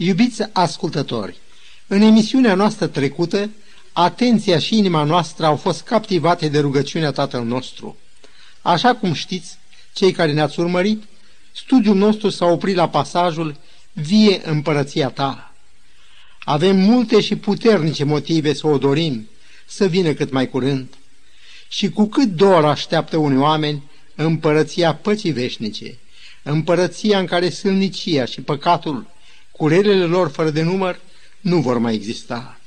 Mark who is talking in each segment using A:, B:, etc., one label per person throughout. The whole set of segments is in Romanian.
A: Iubiți ascultători, în emisiunea noastră trecută, atenția și inima noastră au fost captivate de rugăciunea Tatăl nostru. Așa cum știți, cei care ne-ați urmărit, studiul nostru s-a oprit la pasajul Vie împărăția ta. Avem multe și puternice motive să o dorim, să vină cât mai curând. Și cu cât dor așteaptă unii oameni împărăția păcii veșnice, împărăția în care sâlnicia și păcatul, cu relele lor fără de număr, nu vor mai exista.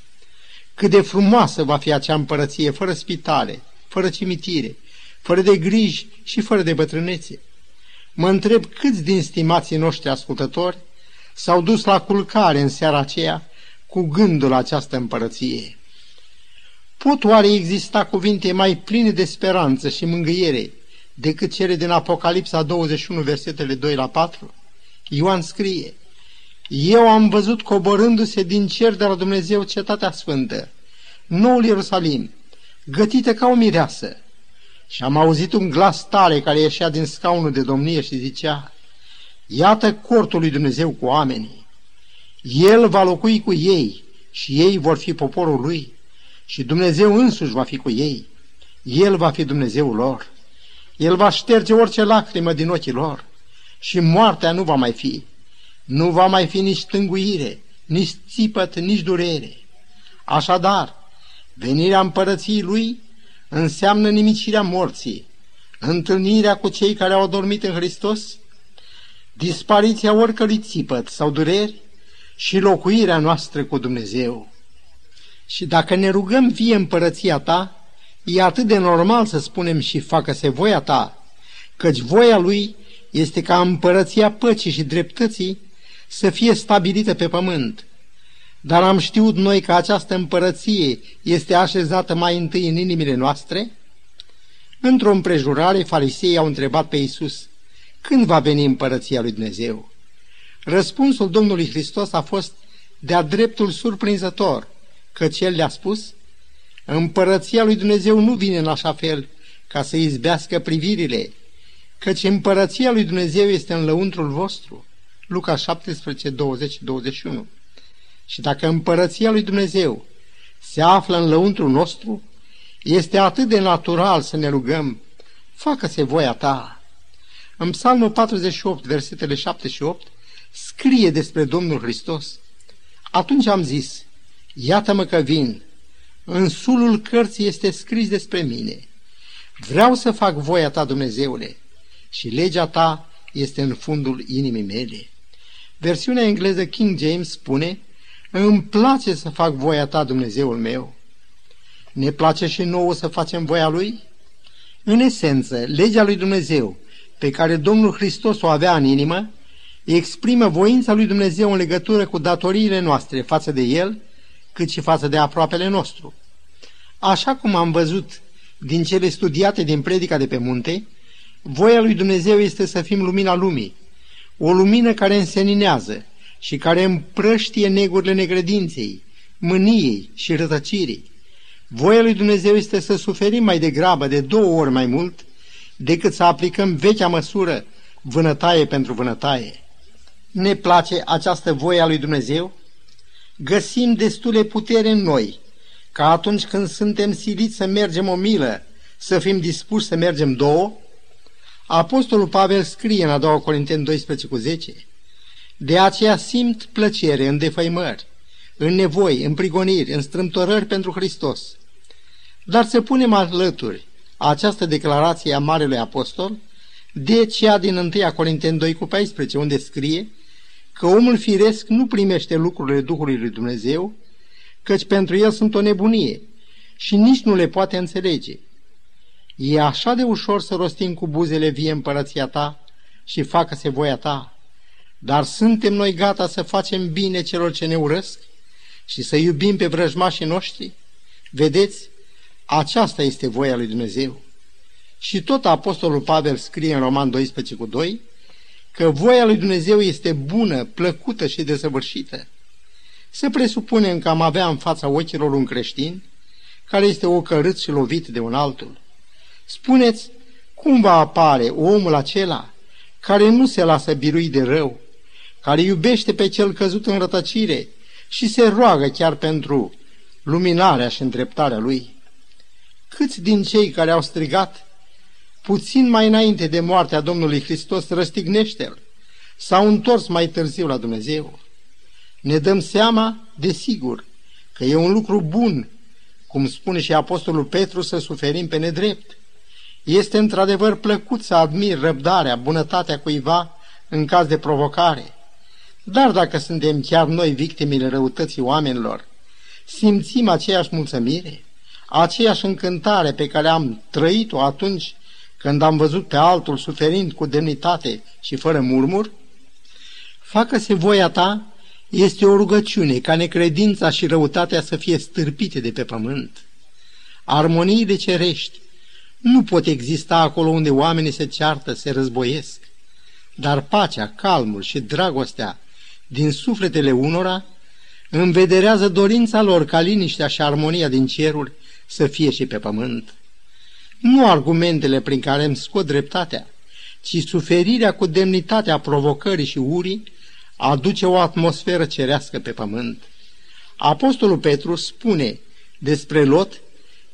A: Cât de frumoasă va fi acea împărăție, fără spitale, fără cimitire, fără de griji și fără de bătrânețe. Mă întreb câți din stimații noștri ascultători s-au dus la culcare în seara aceea cu gândul la această împărăție. Pot oare exista cuvinte mai pline de speranță și mângâiere decât cele din Apocalipsa 21, versetele 2 la 4? Ioan scrie, Eu am văzut coborându-se din cer de la Dumnezeu cetatea sfântă, noul Ierusalim, gătită ca o mireasă. Și am auzit un glas tare care ieșea din scaunul de domnie și zicea, Iată cortul lui Dumnezeu cu oamenii. El va locui cu ei și ei vor fi poporul lui și Dumnezeu însuși va fi cu ei. El va fi Dumnezeul lor. El va șterge orice lacrimă din ochii lor și moartea nu va mai fi. Nu va mai fi nici tânguire, nici țipăt, nici durere. Așadar, venirea împărăției lui înseamnă nimicirea morții, întâlnirea cu cei care au dormit în Hristos, dispariția oricărui țipăt sau dureri și locuirea noastră cu Dumnezeu. Și dacă ne rugăm vie împărăția ta, e atât de normal să spunem și facă-se voia ta, căci voia lui este ca împărăția păcii și dreptății să fie stabilită pe pământ. Dar am știut noi că această împărăție este așezată mai întâi în inimile noastre? Într-o împrejurare, fariseii au întrebat pe Iisus, când va veni împărăția lui Dumnezeu? Răspunsul Domnului Hristos a fost de-a dreptul surprinzător, căci El le-a spus, Împărăția lui Dumnezeu nu vine în așa fel ca să izbească privirile, căci împărăția lui Dumnezeu este în lăuntrul vostru. Luca 17, 20, 21. Și dacă împărăția lui Dumnezeu se află în lăuntrul nostru, este atât de natural să ne rugăm, facă-se voia ta. În Psalmul 48, versetele 7 și 8, scrie despre Domnul Hristos. Atunci am zis, iată-mă că vin, în sulul cărții este scris despre mine. Vreau să fac voia ta, Dumnezeule, și legea ta este în fundul inimii mele. Versiunea engleză King James spune, îmi place să fac voia ta, Dumnezeul meu. Ne place și nouă să facem voia lui? În esență, legea lui Dumnezeu, pe care Domnul Hristos o avea în inimă, exprimă voința lui Dumnezeu în legătură cu datoriile noastre față de El, cât și față de aproapele nostru. Așa cum am văzut din cele studiate din predica de pe munte, voia lui Dumnezeu este să fim lumina lumii, o lumină care înseninează și care împrăștie negurile negredinței, mâniei și rătăcirii. Voia lui Dumnezeu este să suferim mai degrabă de două ori mai mult decât să aplicăm vechea măsură vânătaie pentru vânătaie. Ne place această voie a lui Dumnezeu? Găsim destule putere în noi, ca atunci când suntem siliți să mergem o milă, să fim dispuși să mergem două? Apostolul Pavel scrie în a doua Corinteni 12 cu 10, De aceea simt plăcere în defăimări, în nevoi, în prigoniri, în strâmtorări pentru Hristos. Dar să punem alături această declarație a Marelui Apostol de cea din 1 Corinteni 2 cu 14, unde scrie că omul firesc nu primește lucrurile Duhului lui Dumnezeu, căci pentru el sunt o nebunie și nici nu le poate înțelege. E așa de ușor să rostim cu buzele vie împărăția ta și facă-se voia ta, dar suntem noi gata să facem bine celor ce ne urăsc și să iubim pe vrăjmașii noștri? Vedeți, aceasta este voia lui Dumnezeu. Și tot Apostolul Pavel scrie în Roman 12 cu 2 că voia lui Dumnezeu este bună, plăcută și desăvârșită. Să presupunem că am avea în fața ochilor un creștin care este ocărât și lovit de un altul. Spuneți, cum va apare omul acela care nu se lasă birui de rău, care iubește pe cel căzut în rătăcire și se roagă chiar pentru luminarea și îndreptarea lui. Câți din cei care au strigat, puțin mai înainte de moartea Domnului Hristos, răstignește-l, s-au întors mai târziu la Dumnezeu. Ne dăm seama, desigur, că e un lucru bun, cum spune și Apostolul Petru, să suferim pe nedrept. Este într-adevăr plăcut să admir răbdarea, bunătatea cuiva în caz de provocare. Dar dacă suntem chiar noi victimele răutății oamenilor, simțim aceeași mulțumire, aceeași încântare pe care am trăit-o atunci când am văzut pe altul suferind cu demnitate și fără murmur? Facă-se voia ta este o rugăciune ca necredința și răutatea să fie stârpite de pe pământ. Armoniile cerești nu pot exista acolo unde oamenii se ceartă, se războiesc, dar pacea, calmul și dragostea din sufletele unora învederează dorința lor ca liniștea și armonia din ceruri să fie și pe pământ. Nu argumentele prin care îmi scot dreptatea, ci suferirea cu demnitatea provocării și urii aduce o atmosferă cerească pe pământ. Apostolul Petru spune despre Lot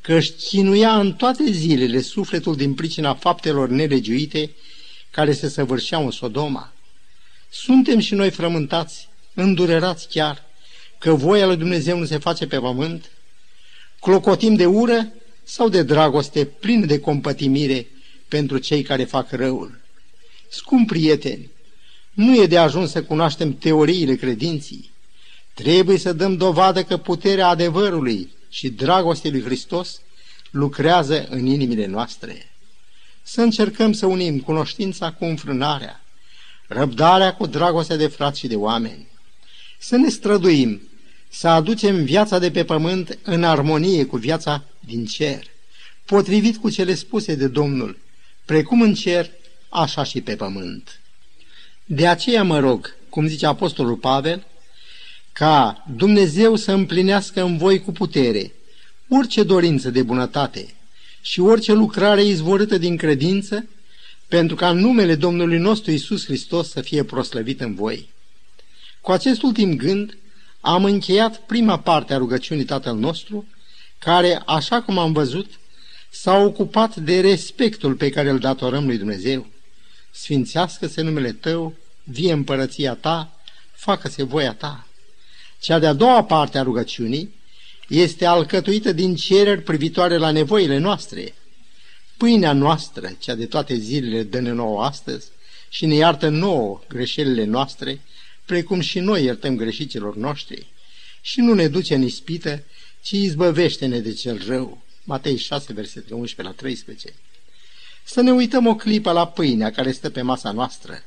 A: că își chinuia în toate zilele sufletul din pricina faptelor nelegiuite care se săvârșeau în Sodoma. Suntem și noi frământați, îndurerați chiar, că voia lui Dumnezeu nu se face pe pământ? Clocotim de ură sau de dragoste plin de compătimire pentru cei care fac răul? Scump prieteni, nu e de ajuns să cunoaștem teoriile credinții. Trebuie să dăm dovadă că puterea adevărului și dragostea lui Hristos lucrează în inimile noastre. Să încercăm să unim cunoștința cu înfrânarea, răbdarea cu dragostea de frați și de oameni. Să ne străduim să aducem viața de pe pământ în armonie cu viața din cer, potrivit cu cele spuse de Domnul, precum în cer, așa și pe pământ. De aceea mă rog, cum zice Apostolul Pavel, ca Dumnezeu să împlinească în voi cu putere orice dorință de bunătate și orice lucrare izvorâtă din credință, pentru ca numele Domnului nostru Isus Hristos să fie proslăvit în voi. Cu acest ultim gând am încheiat prima parte a rugăciunii Tatăl nostru, care, așa cum am văzut, s-a ocupat de respectul pe care îl datorăm lui Dumnezeu. Sfințească-se numele Tău, vie împărăția Ta, facă-se voia Ta. Cea de-a doua parte a rugăciunii este alcătuită din cereri privitoare la nevoile noastre. Pâinea noastră, cea de toate zilele, dă-ne nouă astăzi și ne iartă nouă greșelile noastre, precum și noi iertăm greșiților noștri. Și nu ne duce în ispită, ci izbăvește-ne de cel rău. Matei 6, versetele 11 la 13. Să ne uităm o clipă la pâinea care stă pe masa noastră.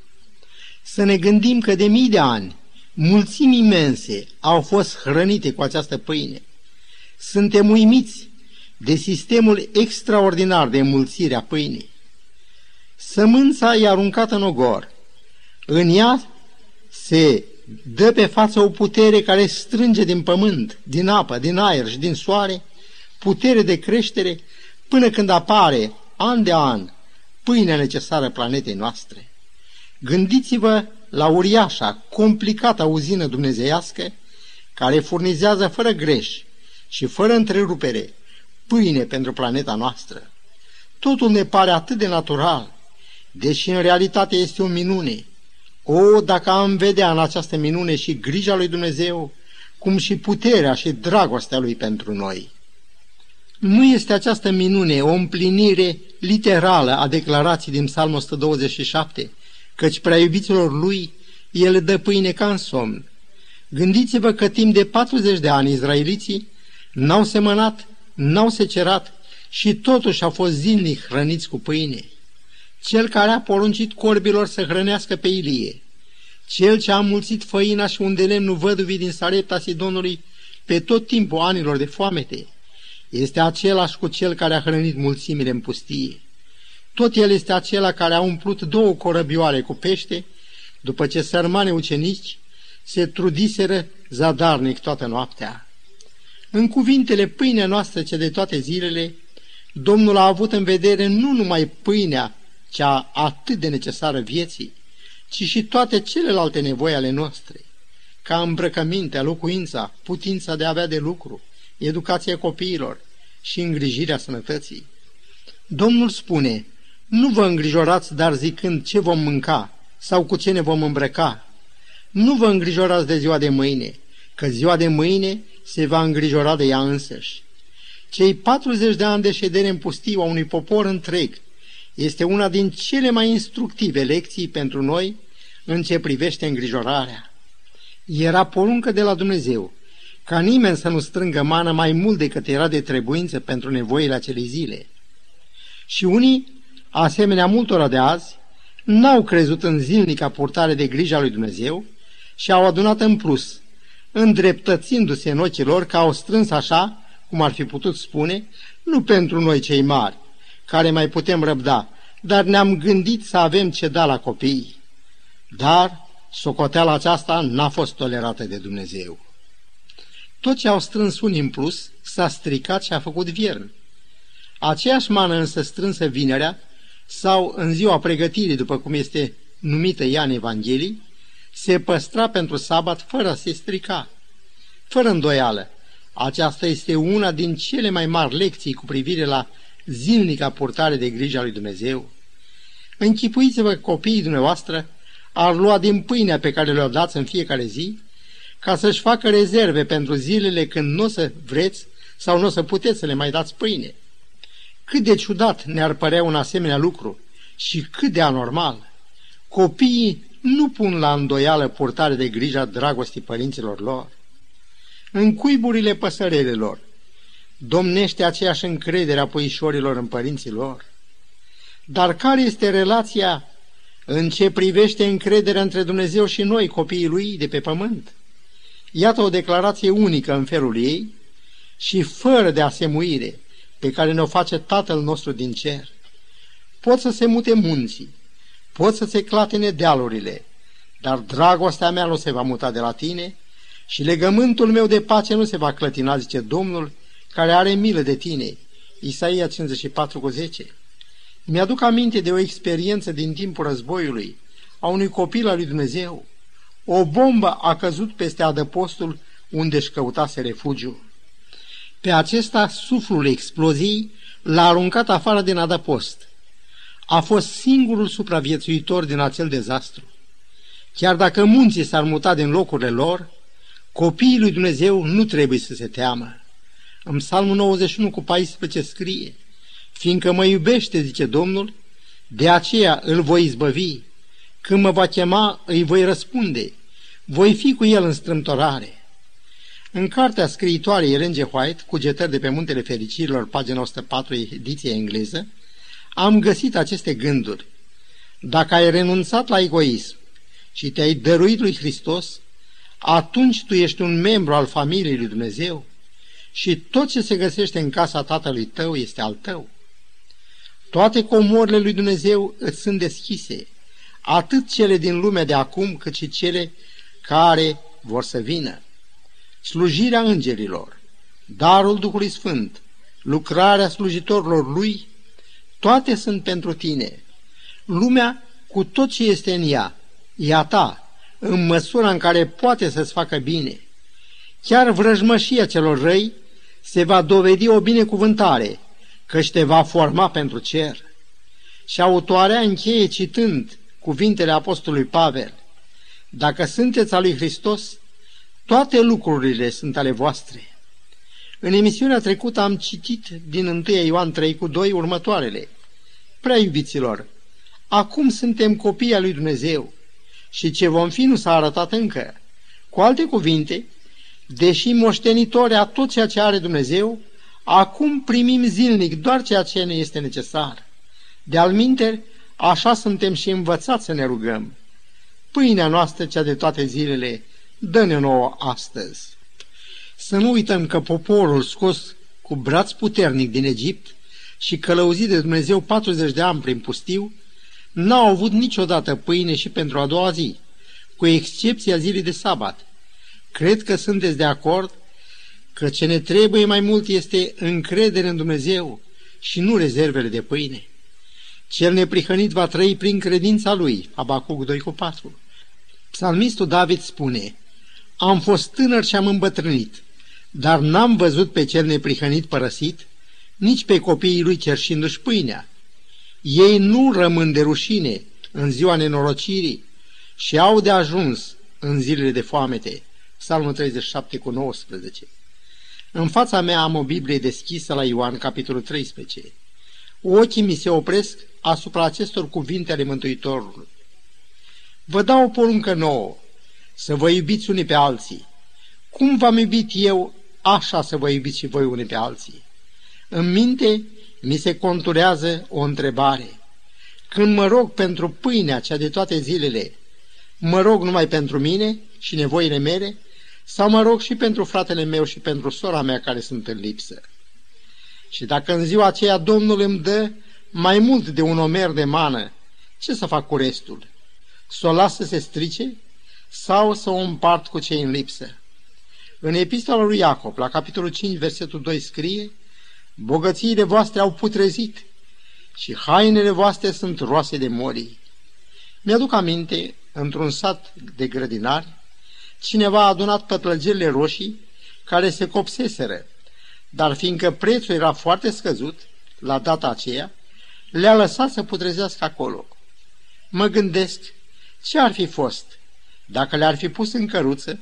A: Să ne gândim că de mii de ani, mulțimi imense au fost hrănite cu această pâine. Suntem uimiți de sistemul extraordinar de înmulțire a pâinii. Sămânța e aruncată în ogor. În ea se dă pe față o putere care strânge din pământ, din apă, din aer și din soare, putere de creștere, până când apare, an de an, pâinea necesară planetei noastre. Gândiți-vă la uriașa, complicată uzină dumnezeiască, care furnizează fără greș și fără întrerupere pâine pentru planeta noastră. Totul ne pare atât de natural, deși în realitate este o minune, o, dacă am vedea în această minune și grija lui Dumnezeu, cum și puterea și dragostea lui pentru noi. Nu este această minune o împlinire literală a declarației din Psalmul 127, căci prea iubiților lui el dă pâine ca în somn. Gândiți-vă că timp de 40 de ani izraeliții n-au semănat, n-au secerat și totuși au fost zilnic hrăniți cu pâine cel care a poruncit corbilor să hrănească pe Ilie, cel ce a mulțit făina și un de lemnul văduvii din Sarepta Sidonului pe tot timpul anilor de foamete, este același cu cel care a hrănit mulțimile în pustie. Tot el este acela care a umplut două corăbioare cu pește, după ce sărmane ucenici se trudiseră zadarnic toată noaptea. În cuvintele pâinea noastră ce de toate zilele, Domnul a avut în vedere nu numai pâinea cea atât de necesară vieții, ci și toate celelalte nevoi ale noastre, ca îmbrăcămintea, locuința, putința de a avea de lucru, educația copiilor și îngrijirea sănătății. Domnul spune, nu vă îngrijorați, dar zicând ce vom mânca sau cu ce ne vom îmbrăca. Nu vă îngrijorați de ziua de mâine, că ziua de mâine se va îngrijora de ea însăși. Cei 40 de ani de ședere în pustiu a unui popor întreg este una din cele mai instructive lecții pentru noi în ce privește îngrijorarea. Era poruncă de la Dumnezeu ca nimeni să nu strângă mană mai mult decât era de trebuință pentru nevoile acelei zile. Și unii, asemenea multora de azi, n-au crezut în zilnica purtare de grijă a lui Dumnezeu și au adunat în plus, îndreptățindu-se în ochii lor că au strâns așa, cum ar fi putut spune, nu pentru noi cei mari, care mai putem răbda, dar ne-am gândit să avem ce da la copii. Dar socoteala aceasta n-a fost tolerată de Dumnezeu. Tot ce au strâns unii în plus s-a stricat și a făcut viern. Aceeași mană însă strânsă vinerea sau în ziua pregătirii, după cum este numită ea în Evanghelii, se păstra pentru sabat fără a se strica. Fără îndoială, aceasta este una din cele mai mari lecții cu privire la zilnica purtare de grijă a lui Dumnezeu. Închipuiți-vă copiii dumneavoastră ar lua din pâinea pe care le-o dați în fiecare zi, ca să-și facă rezerve pentru zilele când nu o să vreți sau nu o să puteți să le mai dați pâine. Cât de ciudat ne-ar părea un asemenea lucru și cât de anormal. Copiii nu pun la îndoială purtare de grijă a dragostii părinților lor. În cuiburile păsărelelor domnește aceeași încredere a puișorilor în părinții lor. Dar care este relația în ce privește încrederea între Dumnezeu și noi, copiii lui de pe pământ? Iată o declarație unică în felul ei și fără de asemuire pe care ne-o face Tatăl nostru din cer. Pot să se mute munții, pot să se clatene dealurile, dar dragostea mea nu se va muta de la tine și legământul meu de pace nu se va clătina, zice Domnul, care are milă de tine. Isaia 54 cu 10. Mi-aduc aminte de o experiență din timpul războiului a unui copil al lui Dumnezeu. O bombă a căzut peste adăpostul unde își căutase refugiu. Pe acesta, suflul exploziei l-a aruncat afară din adăpost. A fost singurul supraviețuitor din acel dezastru. Chiar dacă munții s-ar muta din locurile lor, copiii lui Dumnezeu nu trebuie să se teamă. În Psalmul 91 cu 14 scrie, Fiindcă mă iubește, zice Domnul, de aceea îl voi izbăvi. Când mă va chema, îi voi răspunde. Voi fi cu el în strâmtorare. În cartea scriitoarei Ellen G. White, Cugetări de pe Muntele Fericirilor, pagina 104, ediție engleză, am găsit aceste gânduri. Dacă ai renunțat la egoism și te-ai dăruit lui Hristos, atunci tu ești un membru al familiei lui Dumnezeu și tot ce se găsește în casa tatălui tău este al tău. Toate comorile lui Dumnezeu îți sunt deschise, atât cele din lumea de acum, cât și cele care vor să vină. Slujirea îngerilor, darul Duhului Sfânt, lucrarea slujitorilor lui, toate sunt pentru tine. Lumea, cu tot ce este în ea, e a ta, în măsura în care poate să-ți facă bine. Chiar vrăjmășia celor răi se va dovedi o binecuvântare, căci te va forma pentru cer. Și autoarea încheie citând cuvintele apostolului Pavel. Dacă sunteți al lui Hristos, toate lucrurile sunt ale voastre. În emisiunea trecută am citit din 1 Ioan 3 cu 2 următoarele. Prea iubiților, acum suntem copii al lui Dumnezeu și ce vom fi nu s-a arătat încă. Cu alte cuvinte, deși moștenitori a tot ceea ce are Dumnezeu, acum primim zilnic doar ceea ce ne este necesar. De alminteri, așa suntem și învățați să ne rugăm. Pâinea noastră, cea de toate zilele, dă-ne nouă astăzi. Să nu uităm că poporul scos cu braț puternic din Egipt și călăuzit de Dumnezeu 40 de ani prin pustiu, n-au avut niciodată pâine și pentru a doua zi, cu excepția zilei de sabat. Cred că sunteți de acord că ce ne trebuie mai mult este încredere în Dumnezeu și nu rezervele de pâine. Cel neprihănit va trăi prin credința lui, Abacuc 2 cu 4. Psalmistul David spune, Am fost tânăr și am îmbătrânit, dar n-am văzut pe cel neprihănit părăsit, nici pe copiii lui cerșindu-și pâinea. Ei nu rămân de rușine în ziua nenorocirii și au de ajuns în zilele de foamete. Psalmul 37 cu 19. În fața mea am o Biblie deschisă la Ioan, capitolul 13. Ochii mi se opresc asupra acestor cuvinte ale Mântuitorului. Vă dau o poruncă nouă, să vă iubiți unii pe alții. Cum v-am iubit eu, așa să vă iubiți și voi unii pe alții. În minte mi se conturează o întrebare. Când mă rog pentru pâinea cea de toate zilele, mă rog numai pentru mine și nevoile mele, sau mă rog și pentru fratele meu și pentru sora mea care sunt în lipsă. Și dacă în ziua aceea Domnul îmi dă mai mult de un omer de mană, ce să fac cu restul? Să o las să se strice sau să o împart cu cei în lipsă? În epistola lui Iacob, la capitolul 5, versetul 2, scrie Bogățiile voastre au putrezit și hainele voastre sunt roase de morii. Mi-aduc aminte, într-un sat de grădinari, cineva a adunat pătlăgerile roșii care se copseseră, dar fiindcă prețul era foarte scăzut, la data aceea, le-a lăsat să putrezească acolo. Mă gândesc ce ar fi fost dacă le-ar fi pus în căruță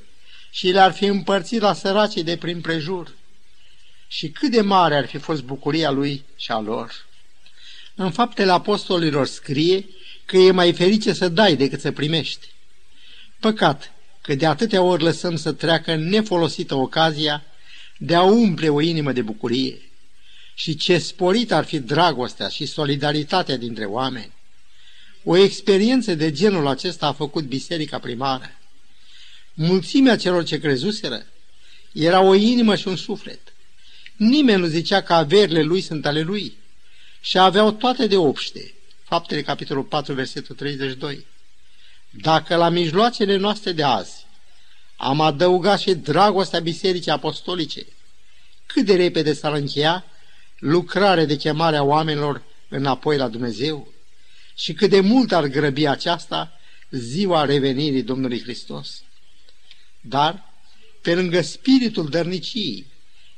A: și le-ar fi împărțit la săracii de prin prejur. Și cât de mare ar fi fost bucuria lui și a lor. În faptele apostolilor scrie că e mai ferice să dai decât să primești. Păcat că de atâtea ori lăsăm să treacă nefolosită ocazia de a umple o inimă de bucurie. Și ce sporit ar fi dragostea și solidaritatea dintre oameni. O experiență de genul acesta a făcut biserica primară. Mulțimea celor ce crezuseră era o inimă și un suflet. Nimeni nu zicea că averile lui sunt ale lui și aveau toate de obște. Faptele, capitolul 4, versetul 32. Dacă la mijloacele noastre de azi am adăugat și dragostea bisericii apostolice, cât de repede s-ar încheia lucrare de chemare a oamenilor înapoi la Dumnezeu și cât de mult ar grăbi aceasta ziua revenirii Domnului Hristos. Dar, pe lângă spiritul dărnicii,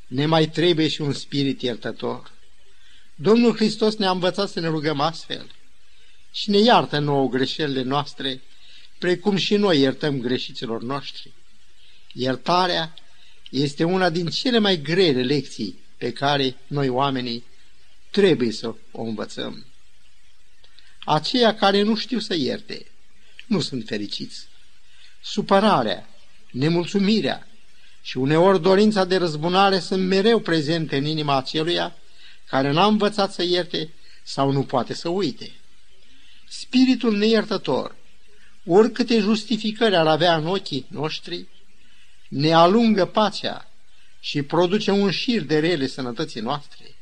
A: ne mai trebuie și un spirit iertător. Domnul Hristos ne-a învățat să ne rugăm astfel și ne iartă nouă greșelile noastre, precum și noi iertăm greșiților noștri. Iertarea este una din cele mai grele lecții pe care noi oamenii trebuie să o învățăm. Aceia care nu știu să ierte nu sunt fericiți. Supărarea, nemulțumirea și uneori dorința de răzbunare sunt mereu prezente în inima aceluia care n-a învățat să ierte sau nu poate să uite. Spiritul neiertător, oricâte justificări ar avea în ochii noștri, ne alungă pacea și produce un șir de rele sănătății noastre.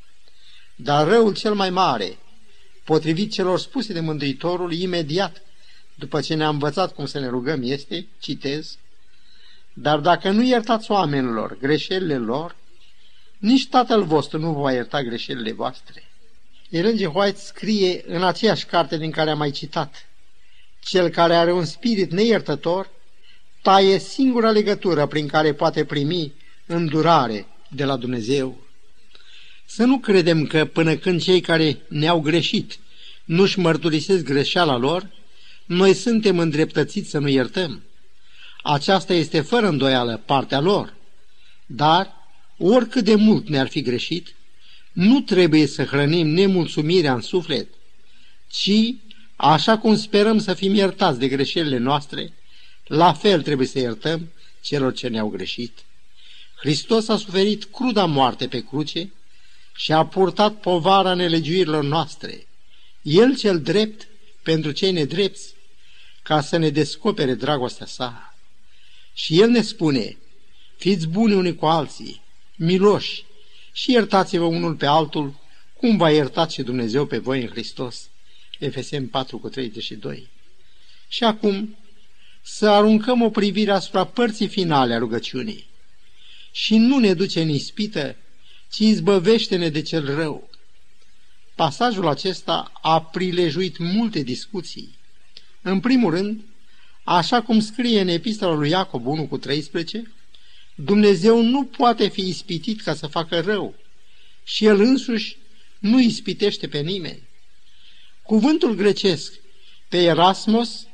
A: Dar răul cel mai mare, potrivit celor spuse de Mântuitorul, imediat, după ce ne-a învățat cum să ne rugăm, este, citez, dar dacă nu iertați oamenilor greșelile lor, nici Tatăl vostru nu va ierta greșelile voastre. Ellen G. White scrie în aceeași carte din care am mai citat, Cel care are un spirit neiertător taie singura legătură prin care poate primi îndurare de la Dumnezeu. Să nu credem că până când cei care ne-au greșit nu-și mărturisesc greșeala lor, noi suntem îndreptățiți să nu iertăm. Aceasta este fără îndoială partea lor. Dar, oricât de mult ne-ar fi greșit, nu trebuie să hrănim nemulțumirea în suflet, ci, așa cum sperăm să fim iertați de greșelile noastre, la fel trebuie să iertăm celor ce ne-au greșit. Hristos a suferit cruda moarte pe cruce și a purtat povara nelegiuirilor noastre. El cel drept pentru cei nedrepți, ca să ne descopere dragostea sa. Și El ne spune, fiți buni unii cu alții, miloși, și iertați-vă unul pe altul, cum va iertat și Dumnezeu pe voi în Hristos. Efesem 4 cu 32. Și acum să aruncăm o privire asupra părții finale a rugăciunii. Și nu ne duce în ispită, ci izbăvește-ne de cel rău. Pasajul acesta a prilejuit multe discuții. În primul rând, așa cum scrie în epistola lui Iacob 1 cu 13, Dumnezeu nu poate fi ispitit ca să facă rău și El însuși nu ispitește pe nimeni. Cuvântul grecesc pe Erasmus,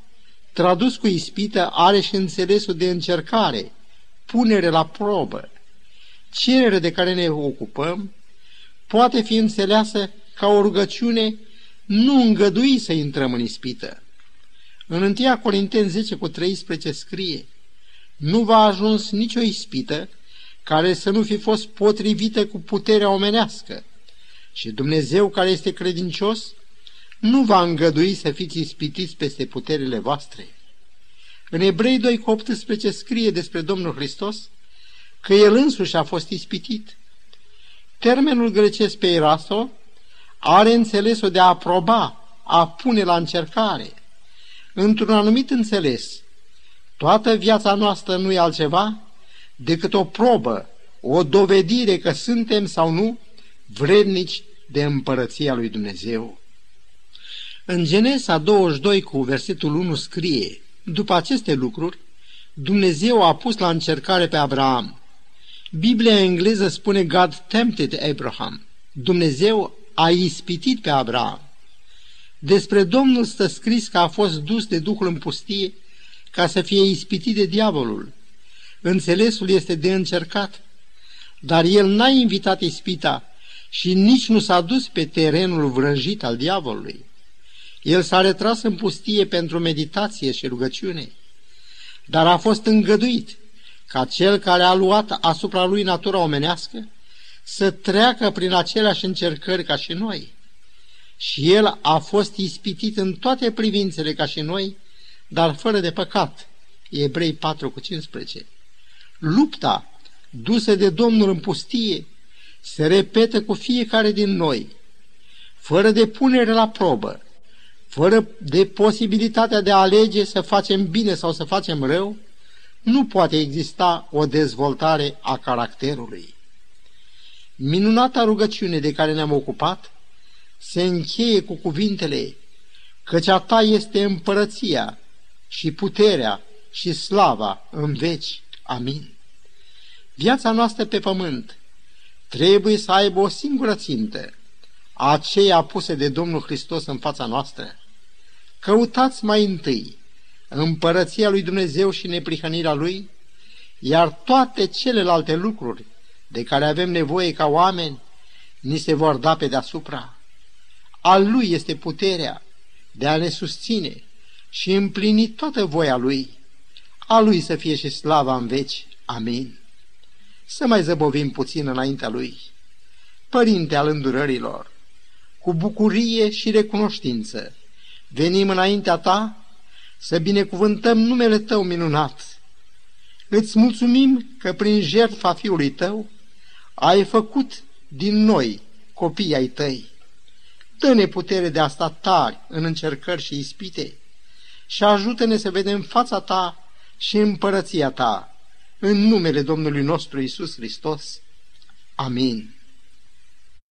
A: tradus cu ispită, are și înțelesul de încercare, punere la probă. Cerere de care ne ocupăm poate fi înțeleasă ca o rugăciune nu îngădui să intrăm în ispită. În 1 Corinteni 10 cu 13 scrie Nu va ajuns nicio ispită care să nu fi fost potrivită cu puterea omenească și Dumnezeu care este credincios nu va îngădui să fiți ispitiți peste puterile voastre. În Ebrei 2 cu 18 scrie despre Domnul Hristos că El însuși a fost ispitit. Termenul grecesc pe Eraso are înțelesul de a aproba, a pune la încercare. Într-un anumit înțeles, toată viața noastră nu e altceva decât o probă, o dovedire că suntem sau nu vrednici de împărăția lui Dumnezeu. În Genesa 22 cu versetul 1 scrie, după aceste lucruri, Dumnezeu a pus la încercare pe Abraham. Biblia engleză spune God tempted Abraham. Dumnezeu a ispitit pe Abraham. Despre Domnul stă scris că a fost dus de Duhul în pustie ca să fie ispitit de diavolul. Înțelesul este de încercat, dar el n-a invitat ispita și nici nu s-a dus pe terenul vrăjit al diavolului. El s-a retras în pustie pentru meditație și rugăciune, dar a fost îngăduit ca cel care a luat asupra lui natura omenească să treacă prin aceleași încercări ca și noi. Și el a fost ispitit în toate privințele ca și noi, dar fără de păcat. Ebrei 4 cu 15. Lupta dusă de Domnul în pustie se repetă cu fiecare din noi, fără de punere la probă, fără de posibilitatea de a alege să facem bine sau să facem rău, nu poate exista o dezvoltare a caracterului. Minunata rugăciune de care ne-am ocupat se încheie cu cuvintele căci a ta este împărăția și puterea și slava în veci. Amin. Viața noastră pe pământ trebuie să aibă o singură țintă, aceea puse de Domnul Hristos în fața noastră. Căutați mai întâi împărăția lui Dumnezeu și neprihănirea lui, iar toate celelalte lucruri de care avem nevoie ca oameni, ni se vor da pe deasupra. Al lui este puterea de a ne susține și împlini toată voia lui. A lui să fie și slava în veci. Amin. Să mai zăbovim puțin înaintea lui. Părinte al îndurărilor, cu bucurie și recunoștință, venim înaintea ta să binecuvântăm numele tău minunat. Îți mulțumim că prin jertfa fiului tău ai făcut din noi copii ai tăi. Dă-ne putere de a sta tari în încercări și ispite și ajută-ne să vedem fața ta și împărăția ta în numele Domnului nostru Isus Hristos. Amin.